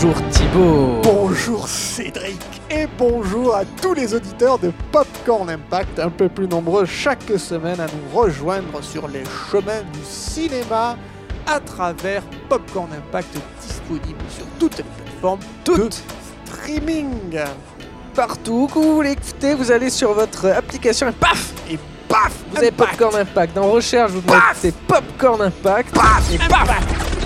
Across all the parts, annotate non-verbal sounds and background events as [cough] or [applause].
Bonjour Thibaut. Bonjour Cédric et bonjour à tous les auditeurs de Popcorn Impact, un peu plus nombreux chaque semaine à nous rejoindre sur les chemins du cinéma à travers Popcorn Impact disponible sur toutes les plateformes Toutes. de streaming. Partout où vous voulez écouter, vous allez sur votre application et paf Et paf Vous avez. Popcorn Impact. Dans Recherche, vous mettez Popcorn Impact. Paf Et paf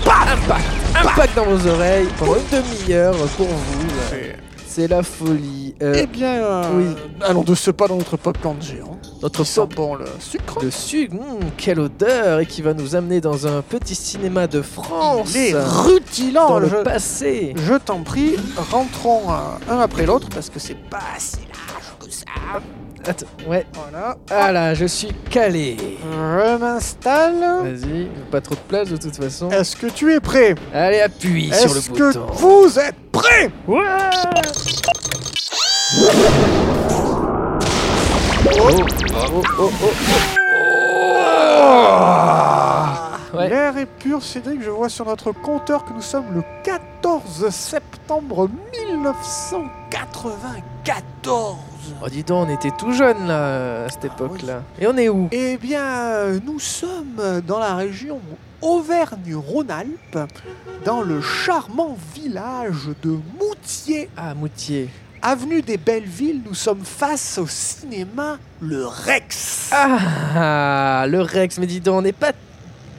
Impact Impact dans vos oreilles pendant une demi-heure pour vous. C'est- la folie. Euh, Eh bien, euh, oui. allons de ce pas dans notre popcorn géant. notre Qui sent pop bon le sucre. de sucre, hmm, quelle odeur Et qui va nous amener dans un petit cinéma de France. Il est dans rutilant. le je- passé. Je t'en prie, rentrons euh, un après l'autre parce que c'est pas si large que ça. Attends, ouais. Voilà. Ah là, je suis calé. Je m'installe. Vas-y, pas trop de place de toute façon. Est-ce que tu es prêt? Allez, appuie sur le Est-ce que bouton. vous êtes prêts? Ouais Oh, oh, oh, oh. Ouais. L'air est pur, Cédric. Je vois sur notre compteur que nous sommes le 14 septembre 1994. Oh, dis donc, on était tout jeunes là, à cette époque-là. Et on est où? Eh bien, nous sommes dans la région Auvergne-Rhône-Alpes, dans le charmant village de Moutier. Ah, Moutier. Avenue des Bellevilles, nous sommes face au cinéma Le Rex. Ah, le Rex. Mais dis donc, on n'est pas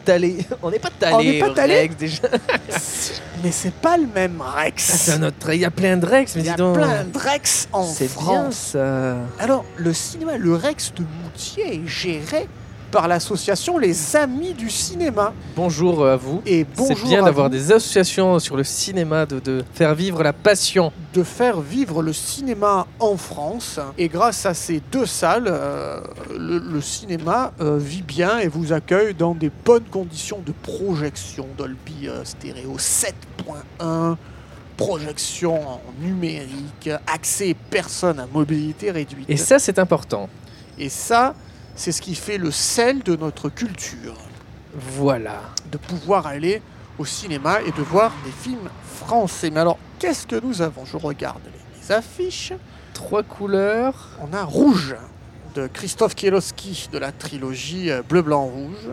allé. On n'est pas On allé n'est pas au allé Rex déjà. [laughs] Mais c'est pas le même Ah, Rex. c'est un autre. Il y a plein de Rex, mais Il y dis a donc. plein de Rex en C'est France. bien ça. Alors, le cinéma Le Rex de Moutier est géré par l'association Les Amis du Cinéma. Bonjour à vous. Et C'est bonjour bien à d'avoir des associations sur le cinéma, de, de faire vivre la passion. de faire vivre le cinéma en France. Et grâce à ces deux salles, euh, le, le cinéma euh, vit bien et vous accueille dans des bonnes conditions de projection. Dolby euh, Stéréo 7.1, projection en numérique, accès aux personnes à mobilité réduite. Et ça, c'est important. Et ça, c'est ce qui fait le sel de notre culture. Voilà. De pouvoir aller au cinéma et de voir des films français. Mais alors, qu'est-ce que nous avons? Je regarde les, affiches. Trois couleurs. On a Rouge de Christophe Kielowski de la trilogie euh, Bleu, Blanc, Rouge.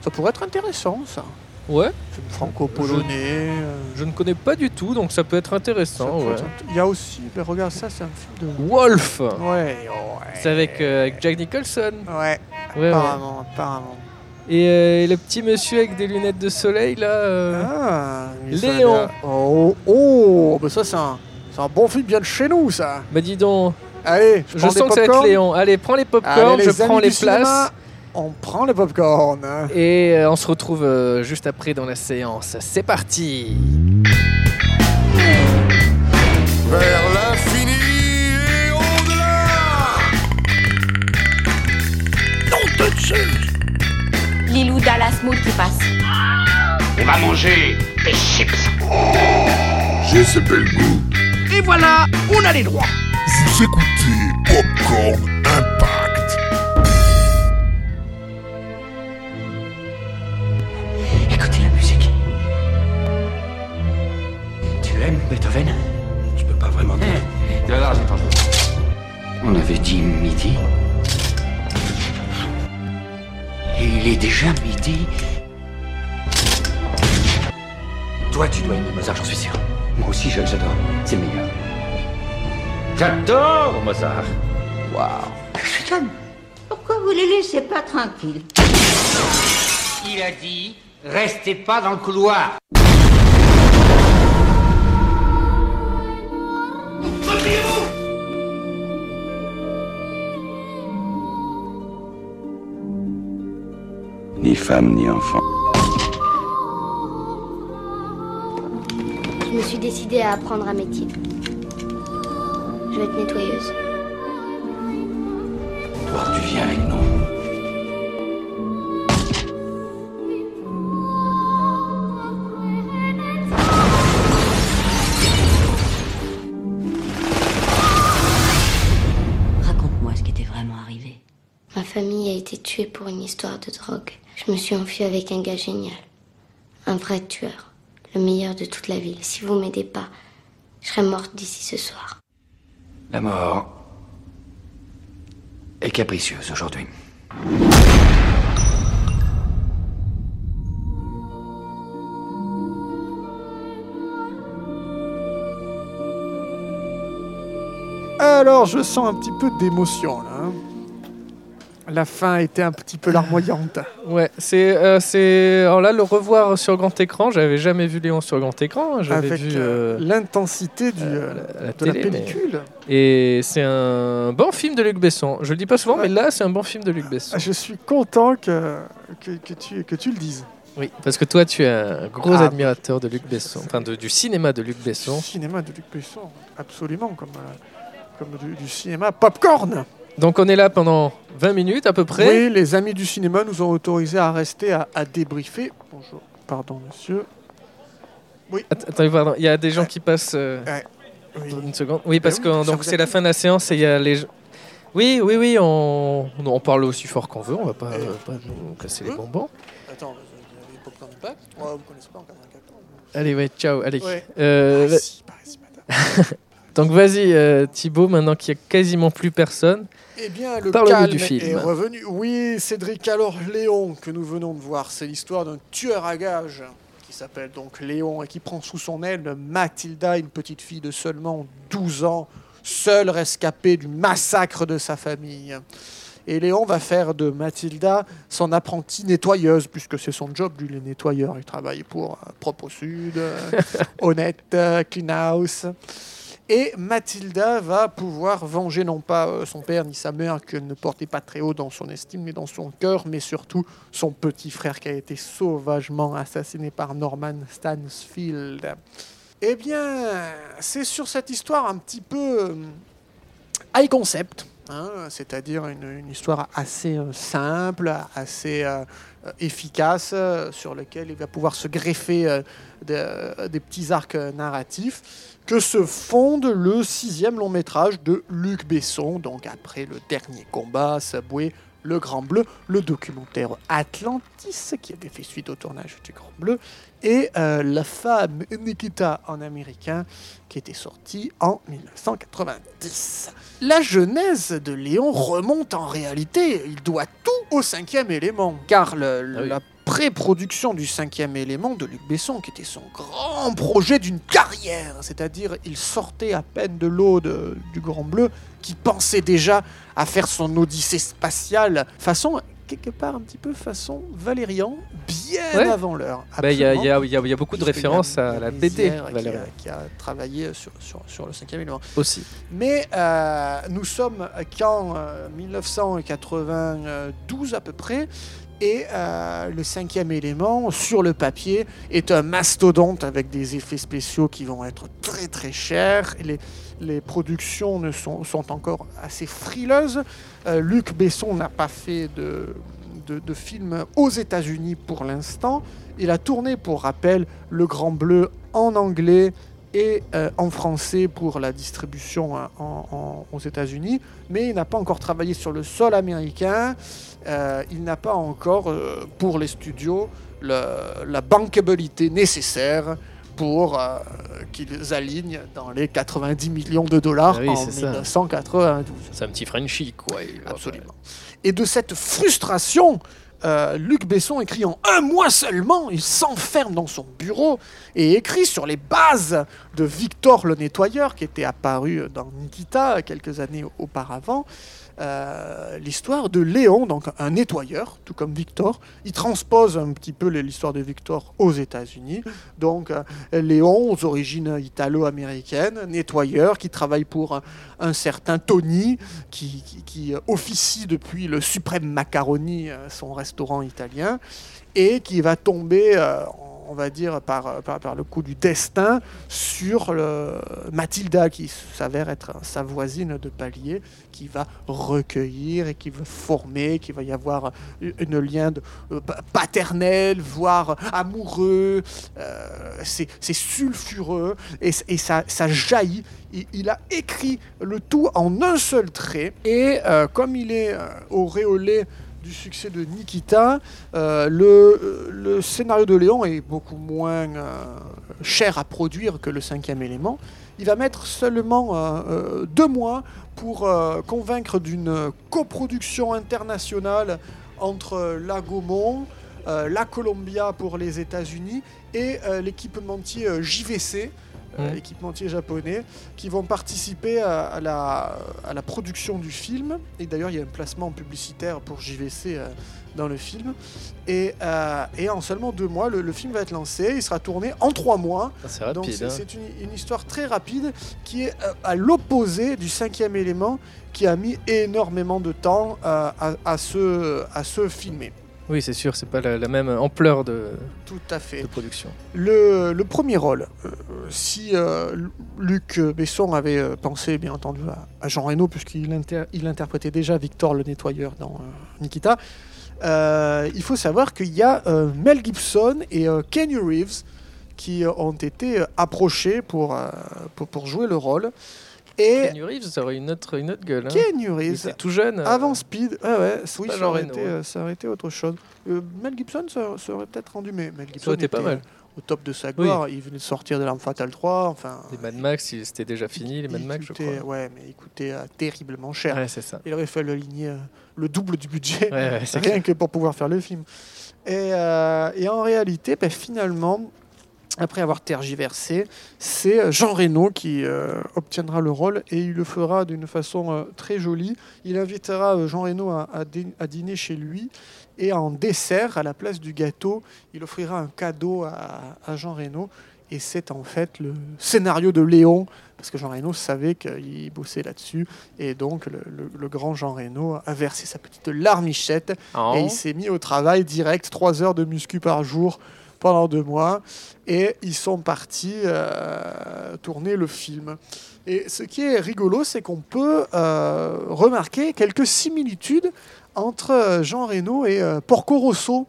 Ça pourrait être intéressant, ça. Ouais. Film franco-polonais. euh, Je ne connais pas du tout, donc ça peut être intéressant. ouais. être Il y a aussi, regarde ça, c'est un film de. Wolf. Ouais, ouais. C'est avec, euh, avec Jack Nicholson. Ouais, apparemment, apparemment. Et euh, le petit monsieur avec des lunettes de soleil là. euh, Ah, Léon. Oh, oh, ben ça, c'est un, un bon film bien de chez nous, ça. Bah dis donc, Allez, je, sens que ça va être. Léon. Allez, prends les popcorn, je prends les du cinéma, places. On prend les popcorn. Et euh, on se retrouve euh, juste après dans la séance. C'est parti vers l'infini et au-delà. Lilou Dallas Mood qui passe. On va manger des chips. J'ai ce bel goût. Et voilà, on a les droits. Vous écoutez Popcorn Beethoven Je peux pas vraiment dire. Âge On avait dit midi. Et il est déjà midi. Toi, tu dois aimer Mozart, j'en suis sûr. Moi aussi, je- j'adore. C'est le meilleur. J'adore Mozart. Waouh. Je. Pourquoi vous les laissez pas tranquilles? Il a dit restez pas dans le couloir. Ni femme ni enfant. Je me suis décidée à apprendre un métier. Je vais être nettoyeuse. Toi, tu viens avec nous. Histoire de drogue. Je me suis enfuie avec un gars génial. Un vrai tueur. le meilleur de toute la ville. Si vous m'aidez pas, je serai morte d'ici ce soir. La mort est capricieuse aujourd'hui. Alors, je sens un petit peu d'émotion là. hein. La fin était un petit peu larmoyante. [laughs] Ouais, c'est. euh, c'est- alors là, le revoir sur grand écran, j'avais jamais vu Léon sur grand écran. J'avais Avec vu. euh, euh, l'intensité du, euh, la- la de la mais- pellicule. Et c'est un bon film de Luc Besson. Je le dis pas souvent, mais là, c'est un bon film de Luc Besson. Je suis content que, que, que tu, que tu le dises. Oui, parce que toi, tu es un gros Ah, admirateur de Luc Besson, enfin de- du cinéma de Luc Besson. Cinéma de Luc Besson, absolument, comme, comme du, du cinéma popcorn. Donc on est là pendant 20 minutes à peu près. Oui, les amis du cinéma nous ont autorisé à rester à, à débriefer. Bonjour, pardon monsieur. Att- Attendez, pardon, il y a des gens qui passent. euh, Oui. Une seconde. Oui, parce oui, que donc c'est la fin de la séance et il y a les. gens- Oui, oui, oui, on, on parle aussi fort qu'on veut. On va pas, Eh. euh, pas nous casser les Hein bonbons. Attends, vous avez Popcorn Impact Ouais, Vous connaissez pas en 84 ans Allez, ouais, ciao, allez. Ouais. Euh, Ah, si, pareil, si, madame. donc vas-y, euh, Thibaut, maintenant qu'il y a quasiment plus personne. Eh bien, le calme du film. est revenu. Oui, Cédric, alors Léon, que nous venons de voir, c'est l'histoire d'un tueur à gages qui s'appelle donc Léon et qui prend sous son aile Mathilda, une petite fille de seulement 12 ans, seule rescapée du massacre de sa famille. Et Léon va faire de Mathilda son apprentie nettoyeuse, puisque c'est son job, lui, le nettoyeur. Il travaille pour euh, Propos Sud, euh, [laughs] Honnête, euh, Clean House. Et Mathilda va pouvoir venger non pas euh, son père ni sa mère qu'elle ne portait pas très haut dans son estime mais dans son cœur, mais surtout son petit frère qui a été sauvagement assassiné par Norman Stansfield. Eh bien, c'est sur cette histoire un petit peu euh, high concept, hein, c'est-à-dire une, histoire assez euh, simple, assez efficace, sur laquelle il va pouvoir se greffer de- des petits arcs narratifs, que se fonde le sixième long métrage de Luc Besson, donc après le dernier combat, Subway, Le Grand Bleu, le documentaire Atlantis, qui avait fait suite au tournage du Grand Bleu, et euh, La femme Nikita en américain, qui était sorti en 1990. La genèse de Léon remonte en réalité, il doit tout au cinquième élément, car le- Ah oui. la pré-production du cinquième élément de Luc Besson, qui était son grand projet d'une carrière, c'est-à-dire il sortait à peine de l'eau du Grand Bleu, qui pensait déjà à faire son odyssée spatiale, façon quelque part un petit peu façon Valérian, bien Ouais. avant l'heure. Il y, a, il Absolument. y a- il y a- il y a beaucoup de références à la BD, qui a- Valérie, Qui a, travaillé sur, sur, sur le cinquième élément. aussi. Mais euh, nous sommes qu'en euh, 1992 à peu près. Et euh, le cinquième élément, sur le papier, est un mastodonte avec des effets spéciaux qui vont être très très chers. Les, productions ne sont, sont encore assez frileuses. Euh, Luc Besson n'a pas fait de, de, de film aux États-Unis pour l'instant. Il a tourné, pour rappel, Le Grand Bleu en anglais et euh, en français pour la distribution hein, en- en- aux États-Unis, mais il n'a pas encore travaillé sur le sol américain. Euh, il n'a pas encore, euh, pour les studios, le- la bankabilité nécessaire pour euh, qu'ils alignent dans les 90 millions de dollars Ah oui, en c'est ça. 1992. C'est un petit Frenchie, quoi. Absolument. Et de cette frustration, euh, Luc Besson écrit en un mois seulement, il s'enferme dans son bureau et écrit sur les bases de Victor le nettoyeur, qui était apparu dans Nikita quelques années auparavant, euh, l'histoire de Léon, donc un nettoyeur, tout comme Victor. Il transpose un petit peu l'histoire de Victor aux États-Unis. Donc euh, Léon, aux origines italo-américaines, nettoyeur, qui travaille pour un, certain Tony, qui, qui- officie depuis le Suprême Macaroni, euh, son restaurant italien, et qui va tomber, on va dire, par, par, le coup du destin, sur Mathilda, qui s'avère être sa voisine de palier, qui va recueillir et qui va former, qui va y avoir un lien de, euh, pa- paternel, voire amoureux. euh, c'est sulfureux et, ça, jaillit. Il, a écrit le tout en un seul trait et euh, comme il est auréolé du succès de Nikita, euh, le, scénario de Léon est beaucoup moins euh, cher à produire que le cinquième élément. Il va mettre seulement euh, deux mois pour convaincre d'une coproduction internationale entre la Gaumont, euh, la Columbia pour les États-Unis et l'équipementier JVC, équipementier japonais, qui vont participer à, à la, à la production du film. Et d'ailleurs, il y a un placement publicitaire pour JVC euh, dans le film. Et, euh, et en seulement deux mois, le, le film va être lancé. Il sera tourné en trois mois. Ah, C'est Donc c'est hein. une, une histoire très rapide qui est à l'opposé du cinquième élément qui a mis énormément de temps euh, à, à se, à se filmer. Oui, c'est sûr, c'est pas la, la même ampleur de, Tout à fait. de production. Le, le premier rôle, euh, si euh, Luc Besson avait euh, pensé bien entendu à, à Jean Reno, puisqu'il inter- il interprétait déjà Victor le nettoyeur dans euh, Nikita, il faut savoir qu'il y a Mel Gibson et Kenny Reeves qui ont été approchés pour, pour, pour jouer le rôle. Et Keanu Reeves, ça aurait une autre, une autre gueule. hein. Il Reeves, était tout jeune. euh, avant Speed, ouais, ouais, oui, pas ça, Jean aurait Reno, été, hein. euh, ça aurait été autre chose. Euh, Mel Gibson, ça, ça aurait peut-être rendu, mais Mel Gibson Ça aurait été pas était, mal. au top de sa gloire. Il venait de sortir de l'Arme Fatale 3, enfin. Les Mad Max, c'était déjà fini, les Mad Max, je crois. Ouais, mais il coûtait terriblement cher. Ouais, c'est ça. Il aurait fallu aligner le double du budget, Ouais, [laughs] rien que pour pouvoir faire le film. Et, euh, et en réalité, ben, finalement, après avoir tergiversé, c'est euh, Jean Reno qui euh, obtiendra le rôle et il le fera d'une façon euh, très jolie. Il invitera Jean Reno à, à dî- à dîner chez lui et en dessert, à la place du gâteau, il offrira un cadeau à, à Jean Reno. Et c'est en fait le scénario de Léon, parce que Jean Reno savait qu'il bossait là-dessus. Et donc le, le- le grand Jean Reno a versé sa petite larmichette Oh. et il s'est mis au travail direct, 3 heures de muscu par jour pendant deux mois. Et ils sont partis euh, tourner le film. Et ce qui est rigolo, c'est qu'on peut euh, remarquer quelques similitudes entre euh, Jean Reno et euh, Porco Rosso.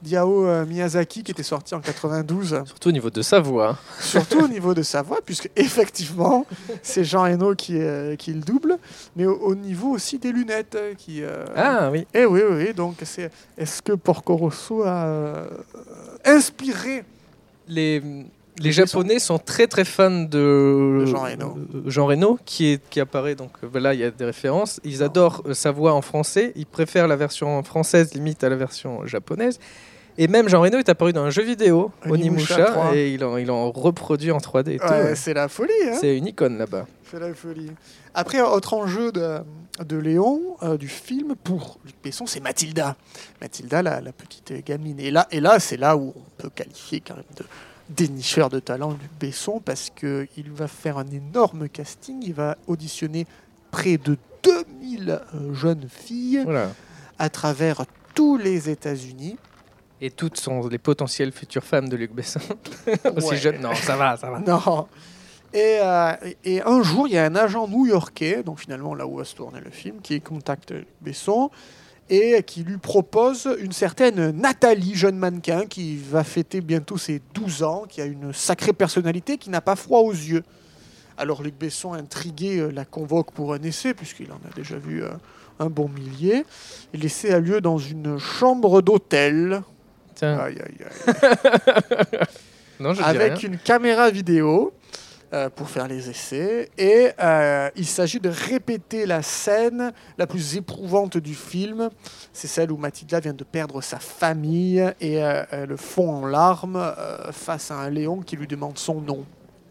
Diao Miyazaki qui était sorti en 92, Surtout au niveau de sa voix. hein. surtout au [laughs] niveau de sa voix, puisque effectivement c'est Jean Reno qui, euh, qui le double, mais au, au niveau aussi des lunettes qui, euh, Ah oui. eh oui, oui, donc c'est est-ce que Porco Rosso a inspiré Les, les Japonais sont très très fans de, Jean Reno. Jean Reno, qui, est, qui apparaît, donc euh, voilà, il y a des références. Ils adorent euh, sa voix en français. Ils préfèrent la version française limite à la version japonaise. Et même Jean Reno est apparu dans un jeu vidéo, Onimusha Onimusha, 3. et il en, il en reproduit en 3D et tout. Ouais, ouais. C'est la folie, hein C'est une icône là-bas. C'est la folie. Après, autre enjeu de, de Léon, euh, du film, pour Luc Besson, c'est Mathilda. Mathilda, la, la petite gamine. Et là, et là c'est là où on peut qualifier quand même de dénicheur de talent Luc Besson, parce qu'il va faire un énorme casting. Il va auditionner près de 2000 euh, jeunes filles Voilà. à travers tous les États-Unis. Et toutes sont les potentielles futures femmes de Luc Besson. [laughs] Aussi Ouais. jeunes. Non, ça va, ça va. Non. Et, euh, et un jour, il y a un agent new-yorkais, donc finalement là où va se tourner le film, qui contacte Luc Besson et qui lui propose une certaine Nathalie, jeune mannequin, qui va fêter bientôt ses 12 ans, qui a une sacrée personnalité, qui n'a pas froid aux yeux. Alors Luc Besson, intrigué, euh, la convoque pour un essai, puisqu'il en a déjà vu euh, un bon millier. Et l'essai a lieu dans une chambre d'hôtel. Tiens, Aïe, aïe, aïe [laughs] non, je dis avec une caméra vidéo euh, pour faire les essais. Et euh, il s'agit de répéter la scène la plus éprouvante du film. C'est celle où Mathilda vient de perdre sa famille et euh, elle fond en larmes euh, face à un Léon qui lui demande son nom.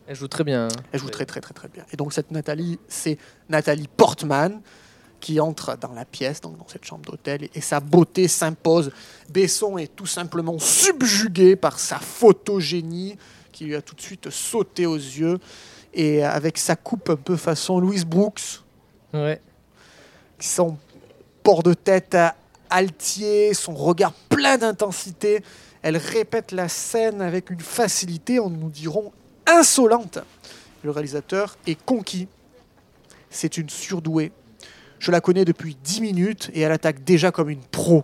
Elle joue très bien. Elle joue très très très très bien. Et donc cette Nathalie, c'est Nathalie Portman qui entre dans la pièce, donc dans cette chambre d'hôtel, et sa beauté s'impose. Besson est tout simplement subjugué par sa photogénie qui lui a tout de suite sauté aux yeux. Et avec sa coupe un peu façon Louise Brooks, Ouais. son port de tête altier, son regard plein d'intensité, elle répète la scène avec une facilité, on nous dirons insolente. Le réalisateur est conquis. C'est une surdouée. Je la connais depuis 10 minutes et elle attaque déjà comme une pro,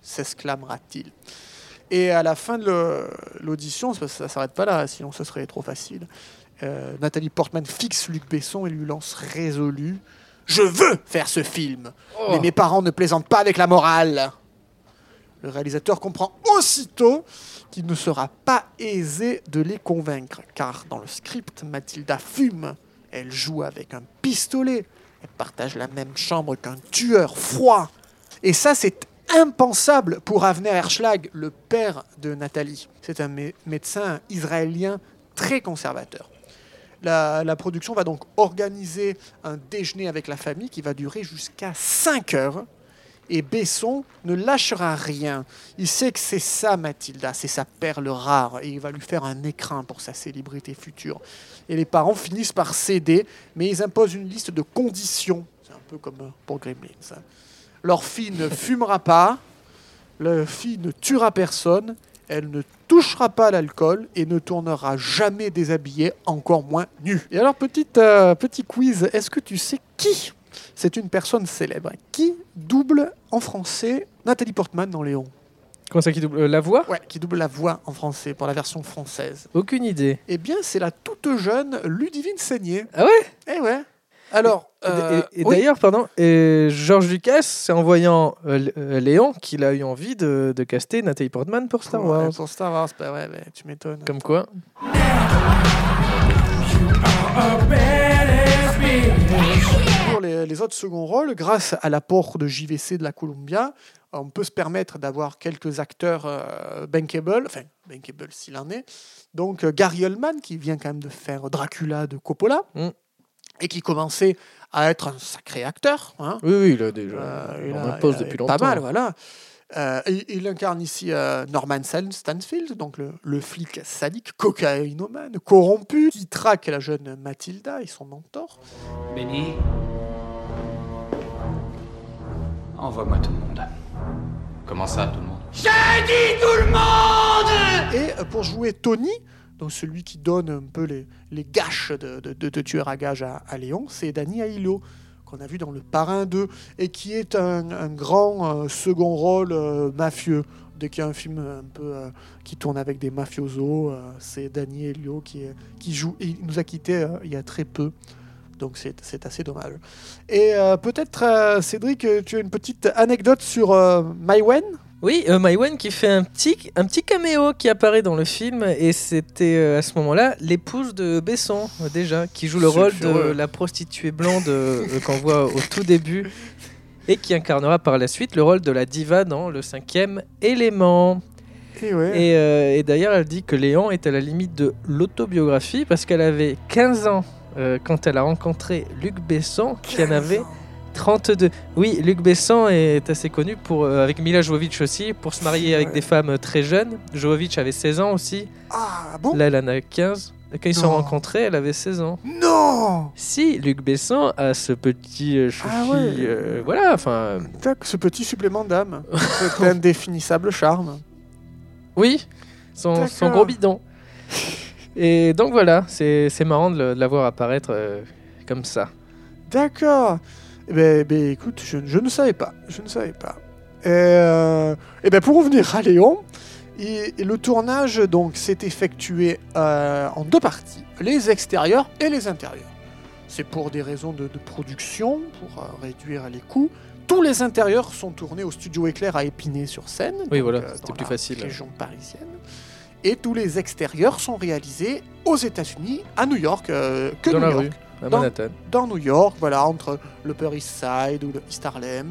s'exclamera-t-il. Et à la fin de l'audition, ça ne s'arrête pas là, sinon ce serait trop facile. Euh, Nathalie Portman fixe Luc Besson et lui lance résolu Je veux faire ce film. Mais mes parents ne plaisantent pas avec la morale. Le réalisateur comprend aussitôt qu'il ne sera pas aisé de les convaincre, car dans le script, Mathilda fume, elle joue avec un pistolet, elle partage la même chambre qu'un tueur froid. Et ça, c'est impensable pour Avner Herschlag, le père de Nathalie. C'est un mé- médecin israélien très conservateur. La, production va donc organiser un déjeuner avec la famille qui va durer jusqu'à 5 heures. Et Besson ne lâchera rien. Il sait que c'est ça, Mathilda, c'est sa perle rare. Et il va lui faire un écrin pour sa célébrité future. Et les parents finissent par céder, mais ils imposent une liste de conditions. C'est un peu comme pour Gremlins. Leur fille ne fumera pas, leur fille ne tuera personne, elle ne touchera pas l'alcool et ne tournera jamais déshabillée, encore moins nue. Et alors, petite, euh, petit quiz, est-ce que tu sais qui C'est une personne célèbre? Qui double en français Nathalie Portman dans Léon? Comment ça qui double euh, la voix? Ouais, qui double la voix en français pour la version française. Aucune idée. Eh bien, c'est la toute jeune Ludivine Seigné. Ah ouais? Eh ouais. Alors, Et- euh, Et, et oui. d'ailleurs, pardon, et George Lucas, c'est en voyant euh, euh, Léon qu'il a eu envie de, de caster Nathalie Portman pour Star Ouais, Wars. Pour Star Wars, bah ouais, bah, tu m'étonnes. Comme quoi. Pour les, les autres seconds rôles, grâce à l'apport de JVC de la Columbia, on peut se permettre d'avoir quelques acteurs euh, bankable, enfin bankable s'il en est. Donc euh, Gary Oldman, qui vient quand même de faire Dracula de Coppola, Mm. Et qui commençait à être un sacré acteur. hein. Oui, oui, il a déjà. Euh, il a- impose il a- depuis longtemps. Pas mal, voilà. Euh, il incarne ici euh, Norman Stan- Stanfield, donc le, le flic sadique, cocaïnomane, corrompu, qui traque la jeune Mathilda et son mentor. Benny Envoie-moi tout le monde. Comment ça, tout le monde Et euh, pour jouer Tony, donc celui qui donne un peu les, gâches de, de, tueur à gages à, Léon, c'est Danny Aiello, qu'on a vu dans Le Parrain 2, et qui est un, grand euh, second rôle euh, mafieux. Dès qu'il y a un film un peu euh, qui tourne avec des mafiosos, c'est Danny Aiello qui, joue. Il nous a quittés il y a très peu. Donc c'est assez dommage. Et peut-être, Cédric, tu as une petite anecdote sur Maïwen? Oui, euh, Maïwen qui fait un petit, un petit caméo qui apparaît dans le film, et c'était euh, à ce moment-là l'épouse de Besson, euh, déjà, qui joue le rôle de la prostituée blonde euh, euh, qu'on voit au tout début, et qui incarnera par la suite le rôle de la diva dans le cinquième élément. Et ouais. Et, et d'ailleurs, elle dit que Léon est à la limite de l'autobiographie parce qu'elle avait 15 ans quand elle a rencontré Luc Besson, qui en avait 32. Oui, Luc Besson est assez connu pour, euh, avec Mila Jovovich aussi, pour se marier avec des femmes euh, très jeunes. Jovovich avait 16 ans aussi. Ah bon Là, elle en a 15. Et Quand ils se sont rencontrés, elle avait 16 ans. Non Si, Luc Besson a ce petit euh, Ah ouais. euh, voilà, enfin, Tac, ce petit supplément d'âme. [laughs] Cet indéfinissable charme. oui, son, son D'accord. gros bidon. Et donc voilà, c'est c'est marrant de le- de la voir apparaître euh, comme ça. D'accord. Eh ben, ben, écoute, je, je ne savais pas. Je ne savais pas. Et, euh, eh ben, pour revenir à Léon, et, et le tournage donc s'est effectué euh, en deux parties, les extérieurs et les intérieurs. C'est pour des raisons de, de production, pour euh, réduire les coûts. Tous les intérieurs sont tournés au studio Éclair à Épinay-sur-Seine. Oui, donc, voilà, euh, c'était dans plus la facile. Région parisienne. Et tous les extérieurs sont réalisés aux États-Unis, à New York, que dans New York rue, à Dans- Manhattan. dans New York, voilà, entre l'Upper East Side ou le East Harlem.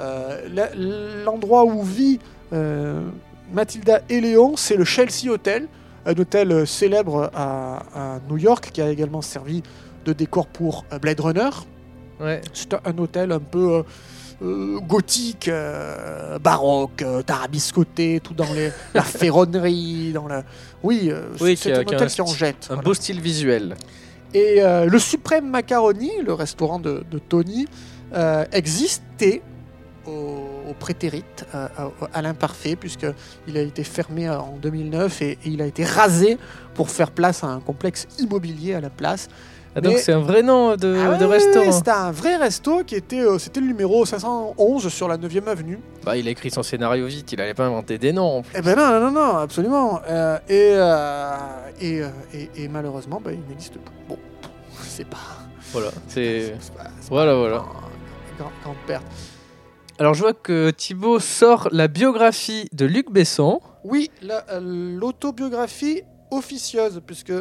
Euh, L'endroit où vit euh, Mathilda et Léon, c'est le Chelsea Hotel, un hôtel euh, célèbre à, à New York qui a également servi de décor pour euh, Blade Runner. Ouais. C'est un hôtel un peu euh, gothique, euh, baroque, euh, tarabiscoté, tout dans les, [laughs] la ferronnerie, dans la... Oui, Oui, c'est un hôtel qui en jette. Un voilà. beau style visuel. Et euh, le Suprême Macaroni, le restaurant de, Tony, euh, existait au, prétérite, euh, à, l'imparfait, puisqu'il a été fermé en 2009 et, et il a été rasé pour faire place à un complexe immobilier à la place. Ah, donc Mais- c'est un vrai nom de, Ah de restaurant. ouais, C'était un vrai resto qui était, euh, c'était le numéro 511 sur la 9e avenue. Bah, il a écrit son scénario vite, il allait pas inventer des noms. Eh ben non, non, non, non, absolument. Euh, et, euh, et, euh, et, et malheureusement, ben, il n'existe plus. Bon, [laughs] c'est pas. Voilà, [laughs] c'est. Voilà, pas voilà. grande, grande perte. Alors je vois que Thibaut sort la biographie de Luc Besson. Oui, la- euh, l'autobiographie officieuse, puisque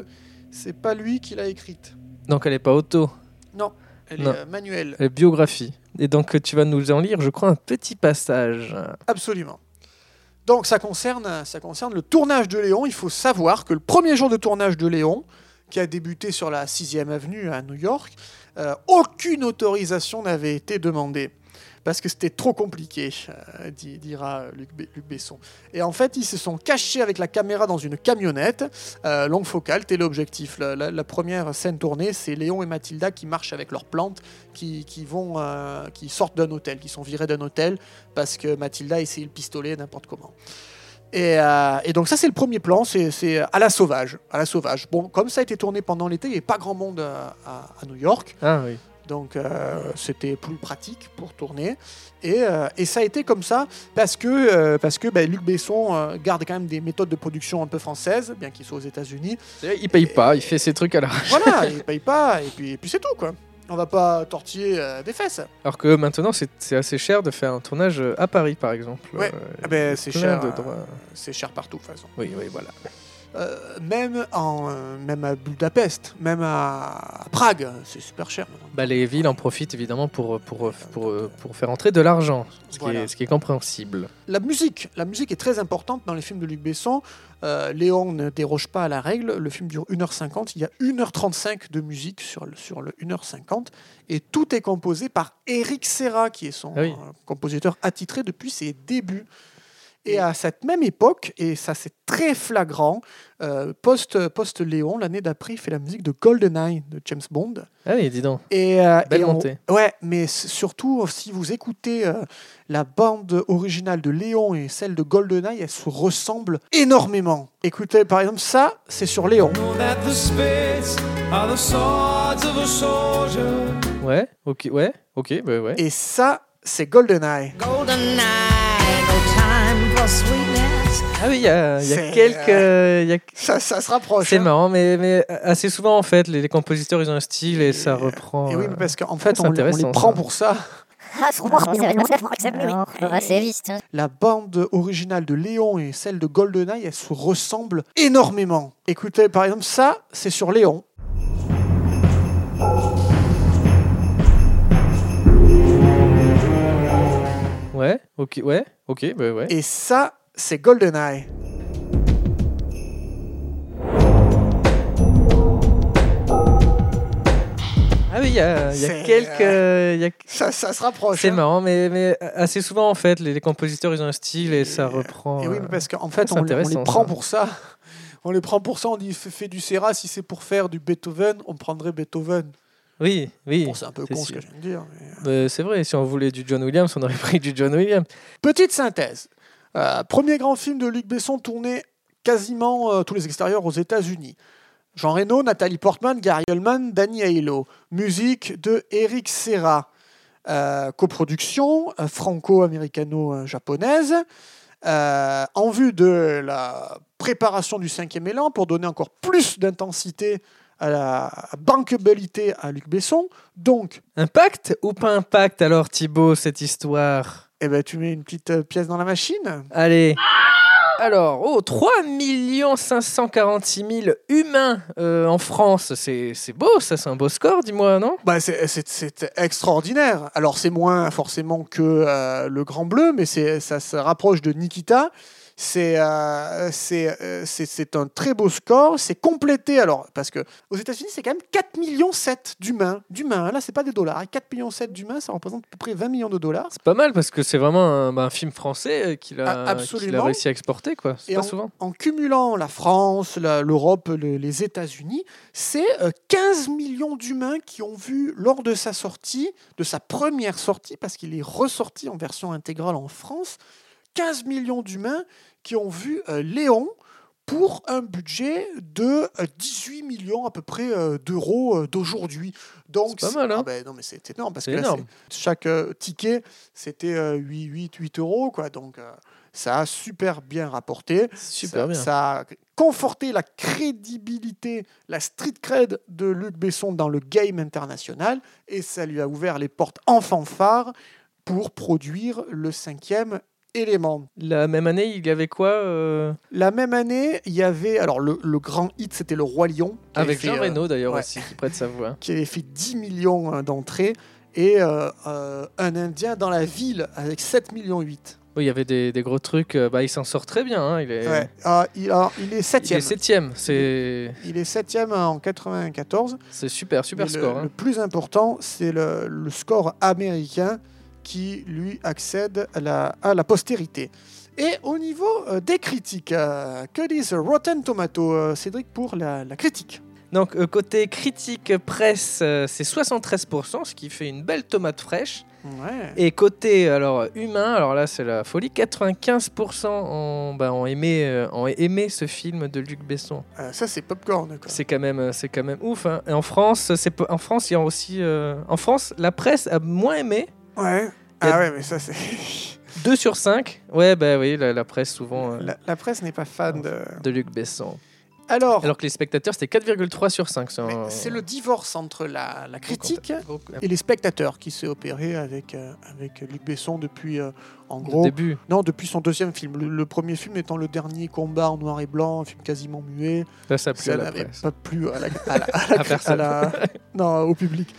c'est pas lui qui l'a écrite. Donc elle est pas auto, Non, elle Non. est euh, manuelle. elle est biographie. Et donc tu vas nous en lire, je crois, un petit passage. Absolument. Donc ça concerne, ça concerne le tournage de Léon. Il faut savoir que le premier jour de tournage de Léon, qui a débuté sur la 6e avenue à New York, euh, aucune autorisation n'avait été demandée. Parce que c'était trop compliqué, euh, di- dira Luc, Be- Luc Besson. Et en fait, ils se sont cachés avec la caméra dans une camionnette, euh, longue focale, téléobjectif. La, la- première scène tournée, c'est Léon et Mathilda qui marchent avec leurs plantes, qui, qui vont, euh, qui sortent d'un hôtel, qui sont virés d'un hôtel parce que Mathilda a essayé le pistolet n'importe comment. Et, donc ça c'est le premier plan, c'est à la sauvage, à la sauvage. Bon, comme ça a été tourné pendant l'été, il n'y avait pas grand monde à, à New York, Ah oui. Donc euh, c'était plus pratique pour tourner. Et, euh, et ça a été comme ça parce que, euh, parce que ben, Luc Besson garde quand même des méthodes de production un peu françaises, bien qu'il soit aux États-Unis. Il paye pas, il fait ses trucs à la. Voilà, [laughs] il paye pas, et puis, et puis c'est tout quoi. On va pas tortiller euh, des fesses. Alors que maintenant c'est c'est assez cher de faire un tournage à Paris par exemple. Ouais. Euh, Ah ben, c'est cher. de c'est cher partout de toute façon. Oui, oui, voilà. Euh, même, en, euh, même à Budapest, même à, à Prague, c'est super cher. maintenant. Bah, les villes en profitent évidemment pour, pour, pour, pour faire entrer de l'argent, ce, qui Voilà. est, ce qui est compréhensible. La musique, la musique est très importante dans les films de Luc Besson. Euh, Léon ne déroge pas à la règle. Le film dure 1h50. Il y a 1h35 de musique sur le, sur le 1h50. Et tout est composé par Eric Serra, qui est son Ah oui. euh, compositeur attitré depuis ses débuts. Et à cette même époque, et ça c'est très flagrant, euh, post- post-Léon, l'année d'après, il fait la musique de GoldenEye de James Bond. Ah oui, dis donc. Et, euh, Belle et on- montée. Ouais, mais surtout, si vous écoutez euh, la bande originale de Léon et celle de GoldenEye, elles se ressemblent énormément. Écoutez, par exemple, ça, c'est sur Léon. Ouais, ok, ouais, ok, bah ouais. Et ça, c'est GoldenEye. Ah oui, il y a, y quelques... euh, il y a- Ça, ça se rapproche. C'est hein. marrant, mais, mais assez souvent en fait, les, les compositeurs ils ont un style et ça reprend. Et oui, euh, mais parce qu'en fait, c'est on, les- on les intéressant, prend ça. pour ça. La bande originale de Léon et celle de GoldenEye, elles se ressemblent énormément. Écoutez, par exemple, ça, c'est sur Léon. Ouais, ok, ouais, ok, bah ouais. Et ça, c'est GoldenEye. Ah oui, il y a, il y a C'est, quelques. euh, il y a- Ça, ça se rapproche. C'est hein. marrant, mais, mais assez souvent en fait, les, les compositeurs ils ont un style et ça reprend. Et oui, euh, mais parce qu'en fait, c'est on, les- on les intéressant, prend ça. pour ça. On les prend pour ça, on dit fais fais du Serra, si c'est pour faire du Beethoven, on prendrait Beethoven. Oui, oui. Bon, c'est un peu con ce que je viens de dire. mais, euh. Euh, c'est vrai, si on voulait du John Williams, on aurait [laughs] pris du John Williams. Petite synthèse. Euh, premier grand film de Luc Besson tourné quasiment euh, tous les extérieurs aux États-Unis. Jean Reno, Nathalie Portman, Gary Oldman, Danny Aiello. Musique de Eric Serra. Euh, coproduction franco-américano-japonaise. En vue de la préparation du cinquième élan pour donner encore plus d'intensité à la bankabilité à Luc Besson. Donc, Impact ou pas impact alors Thibaut cette histoire? Eh ben, tu mets une petite euh, pièce dans la machine. Allez. Alors, oh, 3 546 000 humains euh, en France. C'est beau, ça, c'est un beau score, dis-moi, non? Bah, c'est- extraordinaire. Alors, c'est moins forcément que euh, le Grand Bleu, mais ça se rapproche de Nikita. C'est euh, c'est euh, c'est- un très beau score. C'est complété, alors, parce que aux États-Unis, c'est quand même 4 millions 7 d'humains. D'humains, là, c'est pas des dollars. 4 millions 7 d'humains, ça représente à peu près 20 millions de dollars. C'est pas mal parce que c'est vraiment un, bah, un film français euh, qu'il Ah, a, absolument. qu'il a réussi à exporter, quoi. C'est pas en- souvent. En cumulant la France, l'Europe, le- les États-Unis, c'est euh, 15 millions d'humains qui ont vu lors de sa sortie, de sa première sortie, parce qu'il est ressorti en version intégrale en France, 15 millions d'humains qui ont vu euh, Léon pour un budget de euh, 18 millions à peu près euh, d'euros euh, d'aujourd'hui. Donc C'est pas mal, hein ah ben non mais c'est énorme parce que là, chaque euh, ticket c'était euh, 8, 8, 8 euros quoi. Donc euh, Ça a super bien rapporté. Super ça, bien. ça a conforté la crédibilité, la street cred de Luc Besson dans le game international et ça lui a ouvert les portes en fanfare pour produire le cinquième élément. La même année, il y avait quoi euh, La même année, il y avait alors le, le grand hit, c'était le Roi Lion Avec fait, Jean euh, Reno d'ailleurs ouais. aussi, qui prête sa voix. [laughs] qui avait fait 10 millions euh, d'entrées et euh, euh, un Indien dans la ville avec 7 millions 8. Oui, il y avait des, des gros trucs. euh, Bah, il s'en sort très bien. hein, Il est, Ouais. Ah, il, alors, il est il est septième. septième. C'est Il est septième en 94. c'est super, super Mais score. Le, hein. plus important, c'est le, le score américain qui lui accède à la, à la postérité. Et au niveau euh, des critiques, euh, que disent Rotten Tomato, euh, Cédric, pour la, la critique? Donc, euh, côté critique presse, c'est 73%, ce qui fait une belle tomate fraîche. Ouais. Et côté alors humain, alors là c'est la folie, 95% ont, bah, ont aimé, ont aimé ce film de Luc Besson. Ça, c'est popcorn. C'est quand même, c'est quand même ouf. hein. Et en France, en France, il y a aussi, en France, la presse a moins aimé. Ouais. Ah ouais, mais ça, c'est. [laughs] 2 sur 5. Ouais, bah oui, la, la presse souvent euh, La, la presse n'est pas fan de. de Luc Besson. Alors, Alors que les spectateurs, c'était 4,3 sur 5. C'est un- le divorce entre la, la critique et les spectateurs qui s'est opéré avec, euh, avec Luc Besson depuis, euh, en le gros, début. non, depuis son deuxième film. Le, le premier film étant le dernier combat en noir et blanc, un film quasiment muet. Là, ça a plu Ça à la presse. pas plu à la, à la- à [laughs] la- À personne. à la- [laughs] non, au public.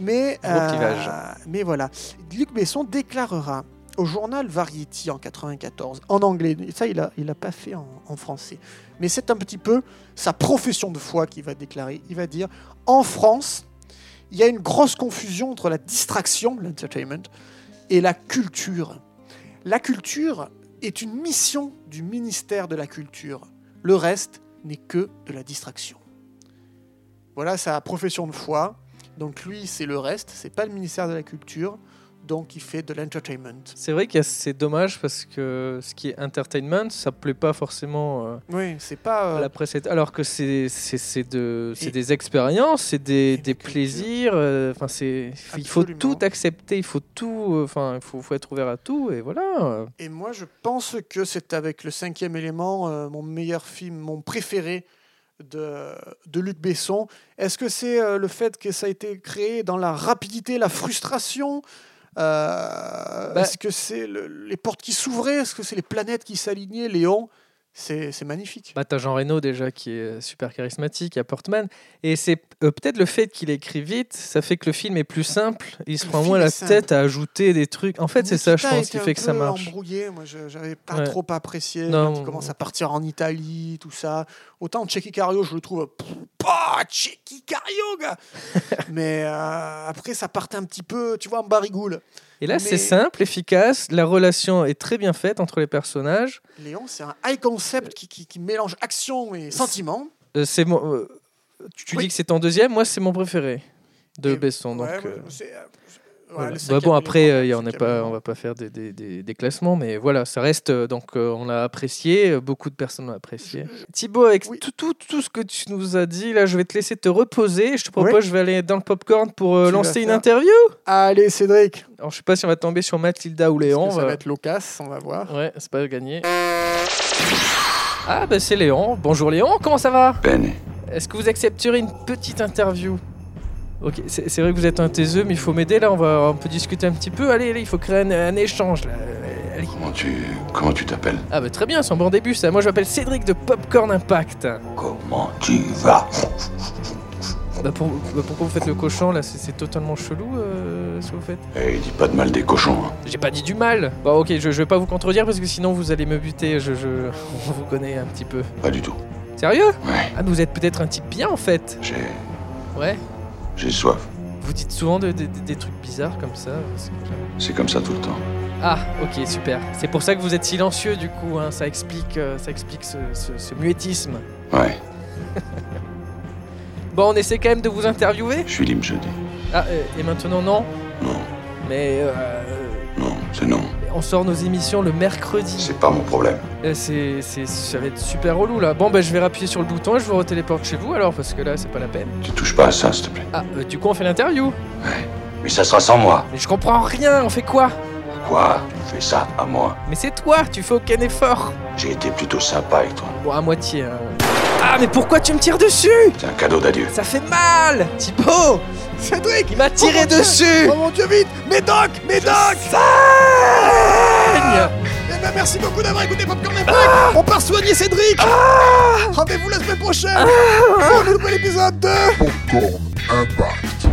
Mais, euh, mais voilà, Luc Besson déclarera au journal Variety en 94, en anglais, ça il a, il a pas fait en, en français, mais c'est un petit peu sa profession de foi qu'il va déclarer. Il va dire, en France, il y a une grosse confusion entre la distraction, l'entertainment, et la culture. La culture est une mission du ministère de la Culture. Le reste n'est que de la distraction. Voilà sa profession de foi. Donc lui, c'est le reste, c'est pas le ministère de la Culture. Donc il fait de l'entertainment. C'est vrai que c'est dommage parce que ce qui est entertainment, ça plaît pas forcément euh, Oui, c'est pas. à euh, la presse. Alors que c'est c'est c'est de c'est des expériences, c'est des, des plaisirs. euh, Enfin c'est il faut tout accepter, il faut tout. euh, Enfin il faut, faut être ouvert à tout et voilà. Et moi, je pense que c'est avec le cinquième élément, euh, mon meilleur film, mon préféré de, de Luc Besson. Est-ce que c'est euh, le fait que ça a été créé dans la rapidité, la frustration Euh, Bah- Est-ce que c'est le- les portes qui s'ouvraient? Est-ce que c'est les planètes qui s'alignaient? Léon C'est c'est magnifique. Bah, t'as Jean Reno déjà qui est super charismatique, a Portman. Et c'est euh, peut-être le fait qu'il écrit vite, ça fait que le film est plus simple. Il se Le prend moins la tête à ajouter des trucs. En fait, c'est ça, je pense, qui fait que ça marche. embrouillé. Moi, je j'avais pas Ouais. trop apprécié Non, quand il commence à partir en Italie, tout ça. Autant Checky Cario, je le trouve pas Checky Cario, gars. [laughs] Mais euh, après, ça partait un petit peu, tu vois, en barigoule. Et là, Mais- c'est simple, efficace. La relation est très bien faite entre les personnages. Léon, c'est un high concept qui, qui- qui mélange action et sentiment. Euh, c'est mon, euh, tu tu Oui. dis que c'est ton deuxième, moi c'est mon préféré de Et- Besson. Donc, Ouais, euh, ouais, bon après, élément, euh, y le a- on n'est pas, on va pas faire des, des- des- des classements, mais voilà, ça reste. euh, donc euh, on a apprécié, beaucoup de personnes l'ont apprécié. Thibaut, avec Oui. tout, tout, tout ce que tu nous as dit, là, je vais te laisser te reposer. Je te propose, Oui. je vais aller dans le popcorn pour euh, lancer une interview. Allez, Cédric. Alors je sais pas si on va tomber sur Mathilda ou Léon. que ça va- être loquace, on va voir. Ouais, c'est pas gagné. Ah bah c'est Léon. Bonjour Léon, comment ça va? Bene. Est-ce que vous accepterez une petite interview? Ok, c'est vrai que vous êtes un taiseux, mais il faut m'aider là, on, va, on peut discuter un petit peu. Allez, allez, il faut créer un, un échange là. Allez. Comment tu. Comment tu t'appelles? Ah bah très bien, c'est un bon début ça. Moi je m'appelle Cédric de Popcorn Impact. Comment tu vas? Bah, pour- bah, pourquoi vous faites le cochon là? C'est totalement chelou euh, ce que vous faites. Eh, dis pas de mal des cochons, hein. J'ai pas dit du mal. Bon ok, je, je vais pas vous contredire parce que sinon vous allez me buter. Je, je... [laughs] On vous connaît un petit peu. Pas du tout. Sérieux? Ouais, Ah mais vous êtes peut-être un type bien en fait. j'ai. Ouais. J'ai soif. Vous dites souvent de- de- de- des trucs bizarres comme ça. c'est- comme ça tout le temps. Ah, ok, super. C'est pour ça que vous êtes silencieux, du coup. hein, Ça explique, euh, ça explique ce, ce- ce muettisme. Ouais, [laughs] Bon, on essaie quand même de vous interviewer. je suis libre jeudi. Ah, euh, et maintenant, non? Non, Mais euh, non, c'est non. On sort nos émissions le mercredi. C'est pas mon problème. Euh, C'est, c'est, ça va être super relou, là. Bon, bah, je vais appuyer sur le bouton et je vous retéléporte chez vous, alors, parce que là, c'est pas la peine. Tu touches pas à ça, s'il te plaît. Ah, euh, du coup, on fait l'interview. Mais ça sera sans moi. Mais je comprends rien, on fait quoi? Quoi? Tu fais ça à moi Mais c'est toi, tu fais aucun effort. J'ai été plutôt sympa avec toi. Bon, à moitié. hein. Ah, mais pourquoi tu me tires dessus? C'est un cadeau d'adieu. Ça fait mal Thibaut Cédric Il m'a oh tiré dessus. Oh mon dieu, vite. Médoc Médoc Ça eh ben, merci beaucoup d'avoir écouté Popcorn Impact ah. On part soigner Cédric. Ah. Rendez-vous la semaine prochaine. Ah. Pour le nouvel épisode de Popcorn Impact.